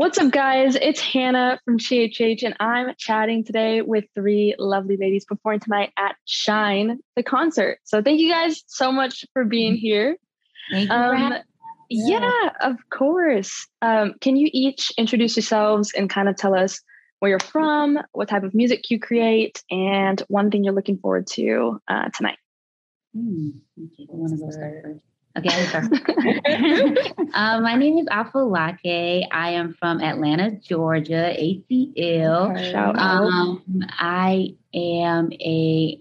What's up, guys? It's Hannah from CHH, and I'm chatting today with three lovely ladies performing tonight at Shine, the concert. So, thank you guys so much for being mm-hmm. here. Thank you. Um, yeah. yeah, of course. Um, can you each introduce yourselves and kind of tell us where you're from, what type of music you create, and one thing you're looking forward to uh, tonight? Hmm. Okay, Okay, um, my name is Afolaake. I am from Atlanta, Georgia, ATL. Shout um, I am a.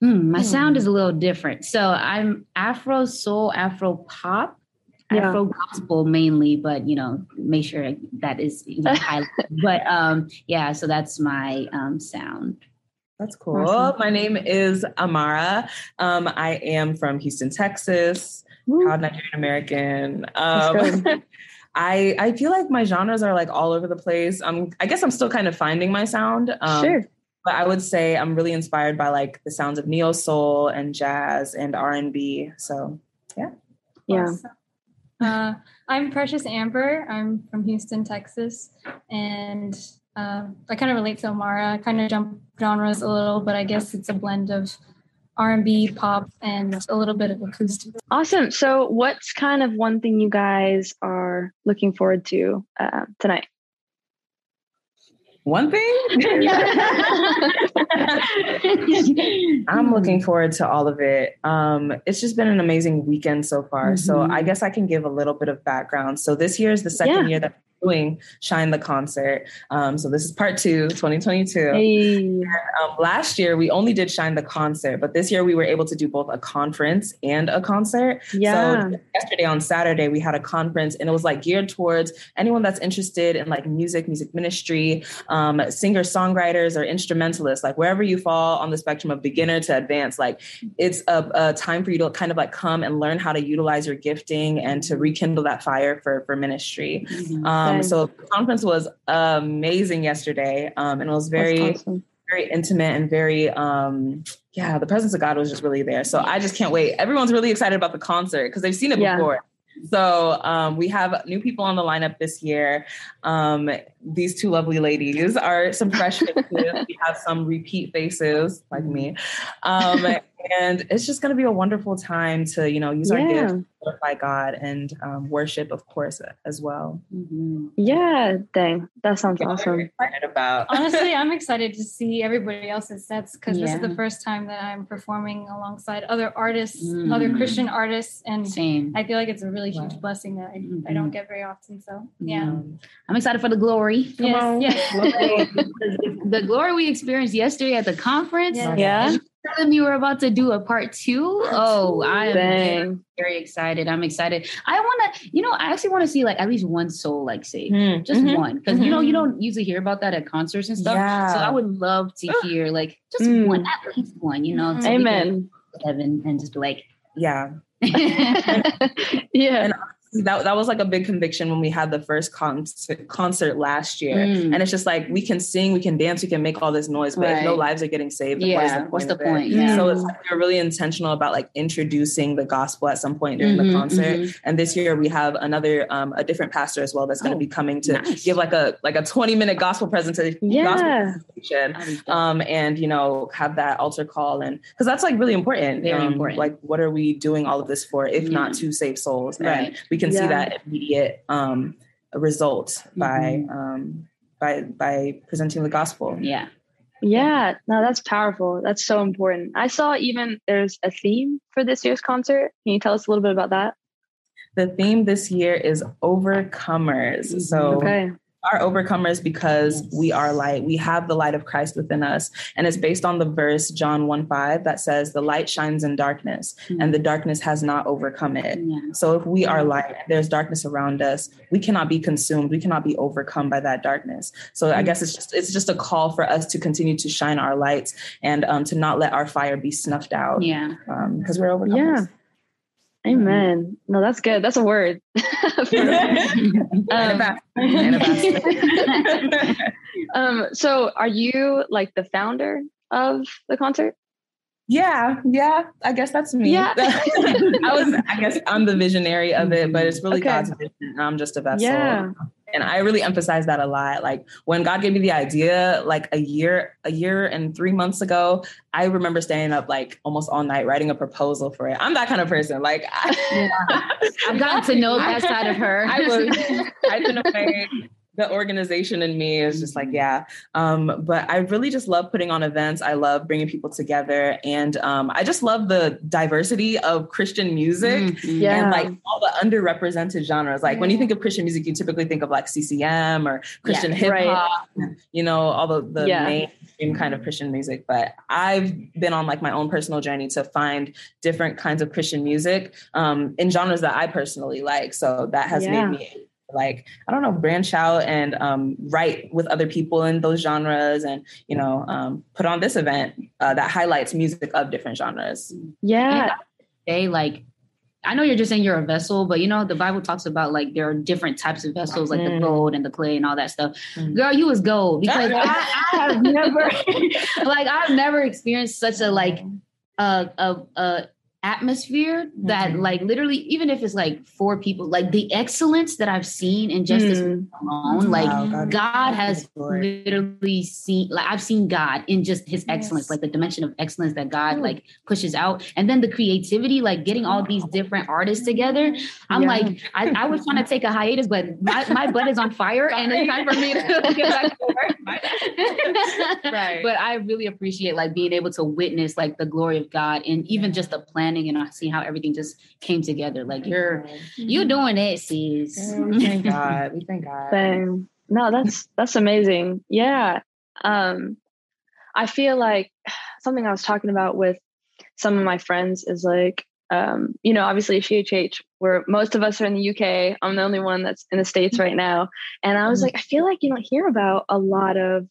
Hmm, my sound is a little different. So I'm Afro soul, Afro pop, yeah. Afro gospel mainly, but you know, make sure that is you know, but um, yeah, so that's my um, sound. That's cool. Awesome. My name is Amara. Um, I am from Houston, Texas. Woo. Proud Nigerian American. Um, I I feel like my genres are like all over the place. Um, I guess I'm still kind of finding my sound. Um, sure. But I would say I'm really inspired by like the sounds of neo soul and jazz and R and B. So yeah. Yeah. Awesome. Uh, I'm Precious Amber. I'm from Houston, Texas, and uh, I kind of relate to Amara. I kind of jump genres a little, but I guess it's a blend of R&B, pop, and a little bit of acoustic. Awesome. So, what's kind of one thing you guys are looking forward to uh, tonight? One thing? I'm looking forward to all of it. Um, it's just been an amazing weekend so far. Mm-hmm. So I guess I can give a little bit of background. So this year is the second yeah. year that doing Shine the Concert. Um, so this is part two, 2022. Hey. And, um, last year, we only did Shine the Concert, but this year we were able to do both a conference and a concert. Yeah. So yesterday on Saturday, we had a conference and it was like geared towards anyone that's interested in like music, music ministry, um, singer songwriters or instrumentalists, like wherever you fall on the spectrum of beginner to advanced, like it's a, a time for you to kind of like come and learn how to utilize your gifting and to rekindle that fire for, for ministry. Mm-hmm. Um, um, so the conference was amazing yesterday, um, and it was very, awesome. very intimate and very, um, yeah, the presence of God was just really there. So I just can't wait. Everyone's really excited about the concert because they've seen it yeah. before. So um, we have new people on the lineup this year. Um, these two lovely ladies are some fresh faces. we have some repeat faces like me. Um, and it's just going to be a wonderful time to, you know, use yeah. our gifts glorify God and um, worship, of course, as well. Mm-hmm. Yeah, dang, that sounds awesome. Excited about. Honestly, I'm excited to see everybody else's sets because yeah. this is the first time that I'm performing alongside other artists, mm. other Christian artists, and Same. I feel like it's a really huge wow. blessing that I, mm-hmm. I, don't get very often. So yeah, mm. I'm excited for the glory. Come yes, on. Yeah. the glory we experienced yesterday at the conference. Yeah. yeah telling you were about to do a part two. Oh, I am very, very, excited. I'm excited. I want to, you know, I actually want to see like at least one soul like saved, mm. just mm-hmm. one, because mm-hmm. you know you mm-hmm. don't usually hear about that at concerts and stuff. Yeah. So I would love to hear like just mm. one, at least one. You know, Amen. Heaven and just be like, yeah. yeah. And that that was like a big conviction when we had the first concert concert last year. Mm. And it's just like we can sing, we can dance, we can make all this noise, but right. if no lives are getting saved, yeah, what's the point? Yeah. So it's like we're really intentional about like introducing the gospel at some point during mm-hmm, the concert. Mm-hmm. And this year we have another um, a different pastor as well that's going to oh, be coming to nice. give like a like a 20 minute gospel presentation. Yeah. Gospel um, and you know have that altar call and because that's like really important. Very um, important. Like what are we doing all of this for if yeah. not to save souls? Right. And we can yeah. see that immediate um, result by mm-hmm. um, by by presenting the gospel. Yeah. Yeah, no, that's powerful. That's so important. I saw even there's a theme for this year's concert. Can you tell us a little bit about that? The theme this year is overcomers. So okay are overcomers because yes. we are light. We have the light of Christ within us. And it's based on the verse, John 1 5, that says, The light shines in darkness, mm-hmm. and the darkness has not overcome it. Yeah. So if we are light, there's darkness around us, we cannot be consumed. We cannot be overcome by that darkness. So mm-hmm. I guess it's just it's just a call for us to continue to shine our lights and um, to not let our fire be snuffed out. Yeah. Because um, we're overcomers. Yeah. Amen. No, that's good. That's a word. um, um, so are you like the founder of the concert? Yeah, yeah. I guess that's me. Yeah. I was I guess I'm the visionary of it, but it's really okay. God's vision. I'm just a vessel. Yeah. And I really emphasize that a lot. Like when God gave me the idea, like a year, a year and three months ago, I remember staying up like almost all night writing a proposal for it. I'm that kind of person. Like I, yeah. I've gotten to know that side of her. I was i've been away the organization in me is just like yeah um, but i really just love putting on events i love bringing people together and um, i just love the diversity of christian music mm-hmm. yeah. and like all the underrepresented genres like yeah. when you think of christian music you typically think of like ccm or christian yeah, hip-hop right. you know all the, the yeah. mainstream kind of christian music but i've been on like my own personal journey to find different kinds of christian music um, in genres that i personally like so that has made me like i don't know branch out and um, write with other people in those genres and you know um, put on this event uh, that highlights music of different genres yeah they like I know you're just saying you're a vessel, but you know, the Bible talks about like there are different types of vessels, like mm. the gold and the clay and all that stuff. Mm. Girl, you was gold because I, I, have never like I've never experienced such a like a a, a atmosphere that mm-hmm. like literally even if it's like four people like the excellence that i've seen in just this mm. alone like wow, god, god has literally seen like i've seen god in just his yes. excellence like the dimension of excellence that god Ooh. like pushes out and then the creativity like getting all these different artists together i'm yeah. like I, I, was trying to take a hiatus but my, my butt is on fire and it's time for me to get back to work right but i really appreciate like being able to witness like the glory of god and even just the plan planning and I see how everything just came together. Like you're mm-hmm. you doing it, sis. Yeah, we thank God. We thank God. Same. No, that's that's amazing. Yeah. Um I feel like something I was talking about with some of my friends is like um, you know, obviously CHH, where most of us are in the UK. I'm the only one that's in the States right now. And I was mm-hmm. like, I feel like you don't hear about a lot of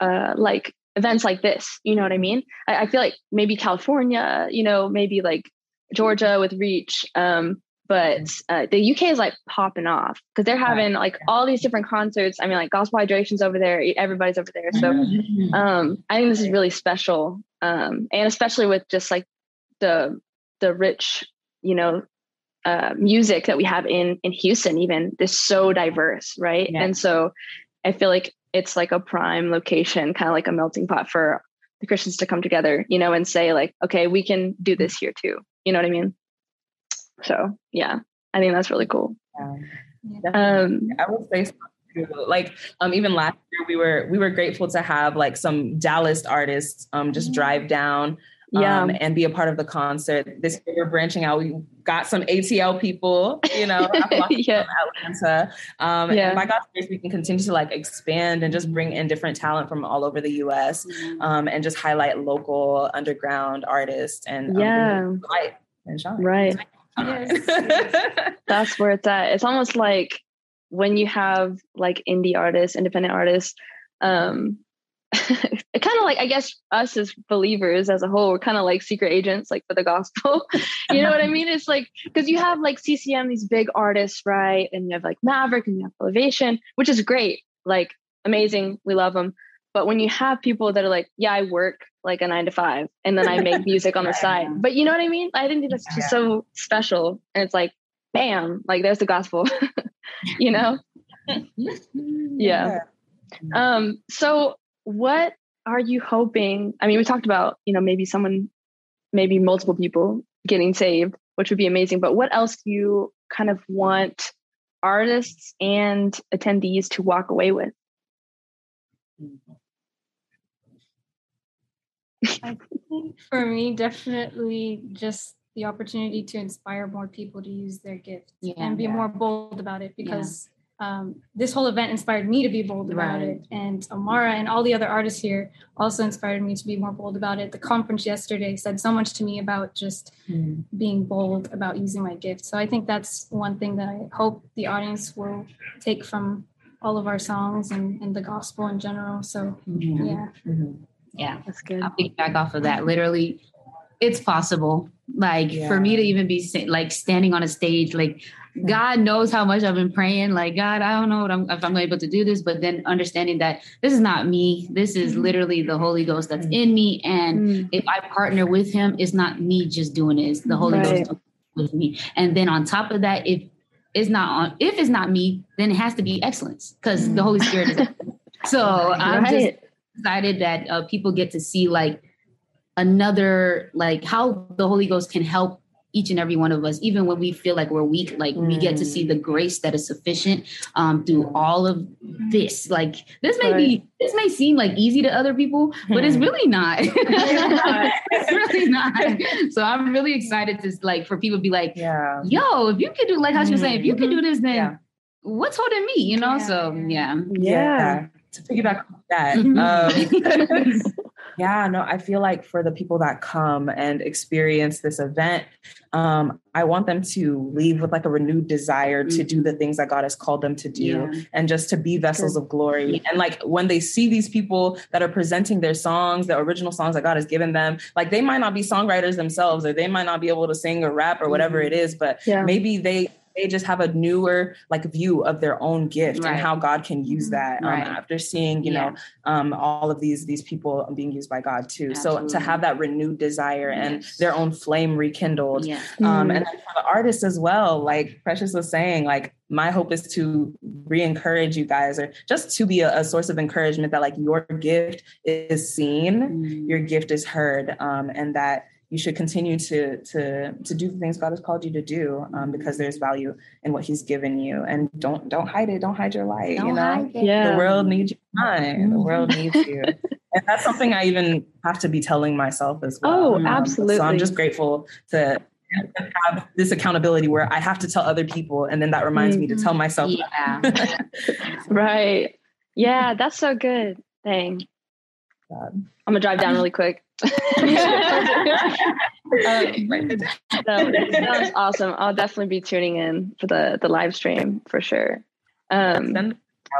uh, like events like this. You know what I mean? I, I feel like maybe California, you know, maybe like Georgia with Reach. Um, but uh, the UK is like popping off because they're having like all these different concerts. I mean, like Gospel Hydration's over there, everybody's over there. So mm-hmm. um, I think this is really special, um, and especially with just like the the rich, you know, uh, music that we have in in Houston. Even is so diverse, right? Yeah. And so I feel like it's like a prime location, kind of like a melting pot for the Christians to come together, you know, and say like, okay, we can do this here too. You know what I mean? So yeah, I think that's really cool. Yeah, um, I will say something too. like um even last year we were we were grateful to have like some Dallas artists um just mm-hmm. drive down yeah. Um, and be a part of the concert. This year we're branching out. We got some ATL people, you know, yeah. Atlanta. Um, yeah. And by God's grace, we can continue to like expand and just bring in different talent from all over the U.S. Mm-hmm. Um, and just highlight local underground artists and um, yeah, light and shine. Right. Yes. That's where it's at. It's almost like when you have like indie artists, independent artists. Um, kind of like I guess us as believers as a whole, we're kind of like secret agents, like for the gospel. you know what I mean? It's like because you have like CCM, these big artists, right? And you have like Maverick and you have Elevation, which is great, like amazing. We love them. But when you have people that are like, yeah, I work like a nine to five, and then I make music on the side. But you know what I mean? I think that's just so special, and it's like, bam, like there's the gospel. you know? yeah. Um. So what are you hoping? I mean, we talked about, you know, maybe someone, maybe multiple people getting saved, which would be amazing. But what else do you kind of want artists and attendees to walk away with? I think for me, definitely just the opportunity to inspire more people to use their gifts yeah, and be yeah. more bold about it because um, this whole event inspired me to be bold about right. it. And Amara and all the other artists here also inspired me to be more bold about it. The conference yesterday said so much to me about just mm. being bold about using my gift. So I think that's one thing that I hope the audience will take from all of our songs and, and the gospel in general. So mm-hmm. yeah. Mm-hmm. Yeah, that's good. I'll back off of that. Literally, it's possible. Like yeah. for me to even be like standing on a stage, like God knows how much I've been praying. Like, God, I don't know if I'm, if I'm able to do this, but then understanding that this is not me. This is mm-hmm. literally the Holy Ghost that's mm-hmm. in me. And mm-hmm. if I partner with Him, it's not me just doing it, it's the Holy right. Ghost with me. And then on top of that, if it's not on if it's not me, then it has to be excellence because the Holy Spirit is. so I'm just excited that uh, people get to see like another like how the Holy Ghost can help each and every one of us, even when we feel like we're weak, like mm. we get to see the mm. grace that is sufficient um, through all of this. Like this may right. be, this may seem like easy to other people, but it's really not. it's really not. So I'm really excited to like for people to be like, yeah. yo, if you can do like how she was saying, if you can do this, then yeah. what's holding me? You know? Yeah. So yeah. Yeah. To piggyback on that, um, yeah, no, I feel like for the people that come and experience this event, um, I want them to leave with like a renewed desire mm-hmm. to do the things that God has called them to do yeah. and just to be vessels of glory. Yeah. And like when they see these people that are presenting their songs, the original songs that God has given them, like they might not be songwriters themselves or they might not be able to sing or rap or whatever mm-hmm. it is, but yeah. maybe they they just have a newer like view of their own gift right. and how God can use mm-hmm. that um, right. after seeing you yeah. know um, all of these these people being used by God too. Absolutely. So to have that renewed desire yes. and their own flame rekindled, yeah. um, mm. and for the artists as well, like Precious was saying, like my hope is to re-encourage you guys or just to be a, a source of encouragement that like your gift is seen, mm. your gift is heard, um, and that you should continue to to to do the things God has called you to do um, because there's value in what He's given you, and don't don't hide it. Don't hide your light. Don't you know, yeah. the world needs you. Mm-hmm. The world needs you, and that's something I even have to be telling myself as well. Oh, um, absolutely. So I'm just grateful to have this accountability where I have to tell other people, and then that reminds mm-hmm. me to tell mm-hmm. myself. Yeah. right. Yeah, that's so good. Dang. God. I'm gonna drive down really quick um, that was awesome. I'll definitely be tuning in for the the live stream for sure. Um,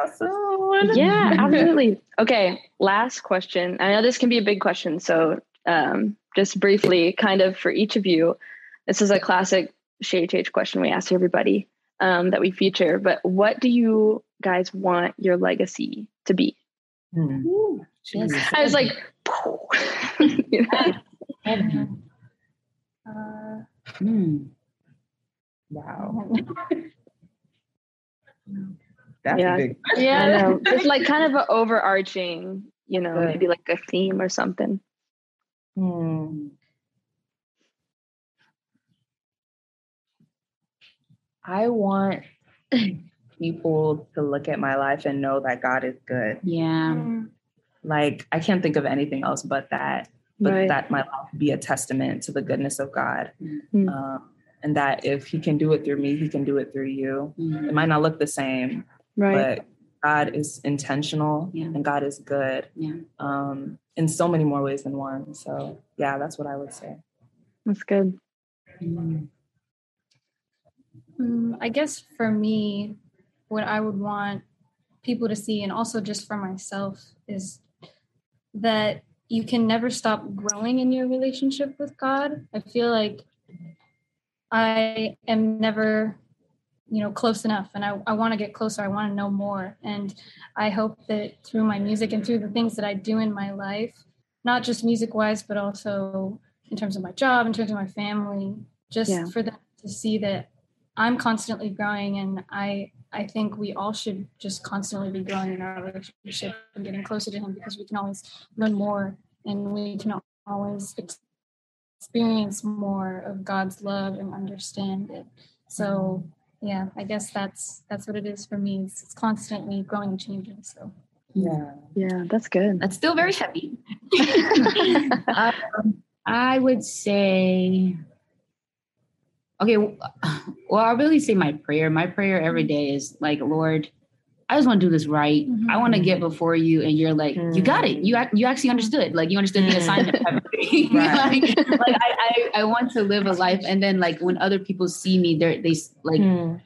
awesome. Yeah, absolutely. Okay, last question. I know this can be a big question, so um, just briefly, kind of for each of you, this is a classic shade change question we ask everybody um, that we feature. But what do you guys want your legacy to be? Hmm. Ooh, I was like, you know? uh, hmm. Wow. That's yeah. big. Yeah, I know. It's like kind of an overarching, you know, Good. maybe like a theme or something. Hmm. I want people to look at my life and know that God is good. Yeah. Like I can't think of anything else but that. But right. that my life be a testament to the goodness of God. Mm-hmm. Um, and that if he can do it through me, he can do it through you. Mm-hmm. It might not look the same, right. but God is intentional yeah. and God is good yeah. um, in so many more ways than one. So, yeah, that's what I would say. That's good. Mm. Mm, I guess for me, what I would want people to see, and also just for myself, is that you can never stop growing in your relationship with God. I feel like I am never, you know, close enough and I, I want to get closer. I want to know more. And I hope that through my music and through the things that I do in my life, not just music wise, but also in terms of my job, in terms of my family, just yeah. for them to see that I'm constantly growing and I I think we all should just constantly be growing in our relationship and getting closer to Him because we can always learn more and we can always experience more of God's love and understand it. So yeah, I guess that's that's what it is for me. It's, it's constantly growing and changing. So yeah, yeah, that's good. That's still very heavy. um, I would say okay well i really say my prayer my prayer every day is like lord i just want to do this right mm-hmm. i want to get before you and you're like mm-hmm. you got it you you actually understood like you understood the assignment like, like I, I, I want to live a life and then like when other people see me they're they like mm.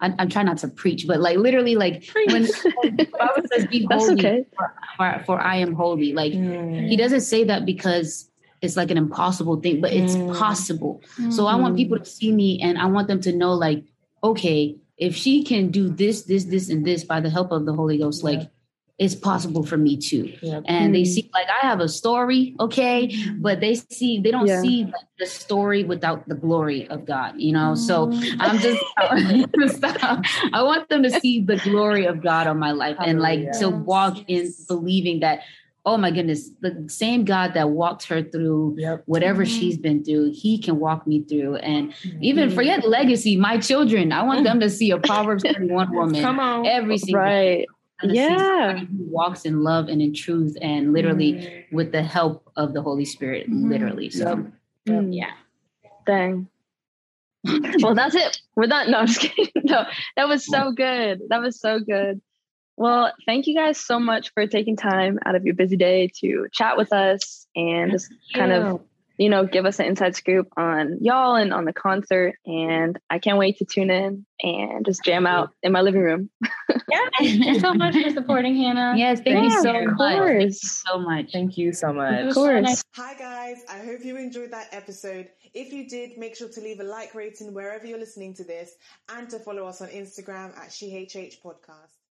I'm, I'm, trying not to preach, but like literally, like preach. when the Bible says, "Be holy, okay. for, for, for, I am holy." Like mm. he doesn't say that because it's like an impossible thing, but it's mm. possible. Mm-hmm. So I want people to see me and I want them to know, like, okay, if she can do this, this, this, and this by the help of the Holy Ghost, yeah. like it's possible for me too. Yep. And mm. they see like I have a story, okay, but they see they don't yeah. see like, the story without the glory of God, you know. So I'm just I want them to see the glory of God on my life and like to walk in believing that oh my goodness, the same God that walked her through yep. whatever mm-hmm. she's been through, he can walk me through. And mm-hmm. even forget legacy, my children, I want them to see a Proverbs 31 woman Come on. every single right. Yeah. Who walks in love and in truth and literally mm-hmm. with the help of the Holy Spirit, mm-hmm. literally. So mm. yeah. Dang. well, that's it. We're done. No, I'm just kidding. No, that was so good. That was so good. Well, thank you guys so much for taking time out of your busy day to chat with us and just kind of, you know, give us an inside scoop on y'all and on the concert. And I can't wait to tune in and just jam out in my living room. yeah, thank you so much for supporting Hannah. Yes, thank yeah, you so much. Thank you so much. Thank you so much. Of course. Hi guys, I hope you enjoyed that episode. If you did, make sure to leave a like rating wherever you're listening to this and to follow us on Instagram at SheHH Podcast.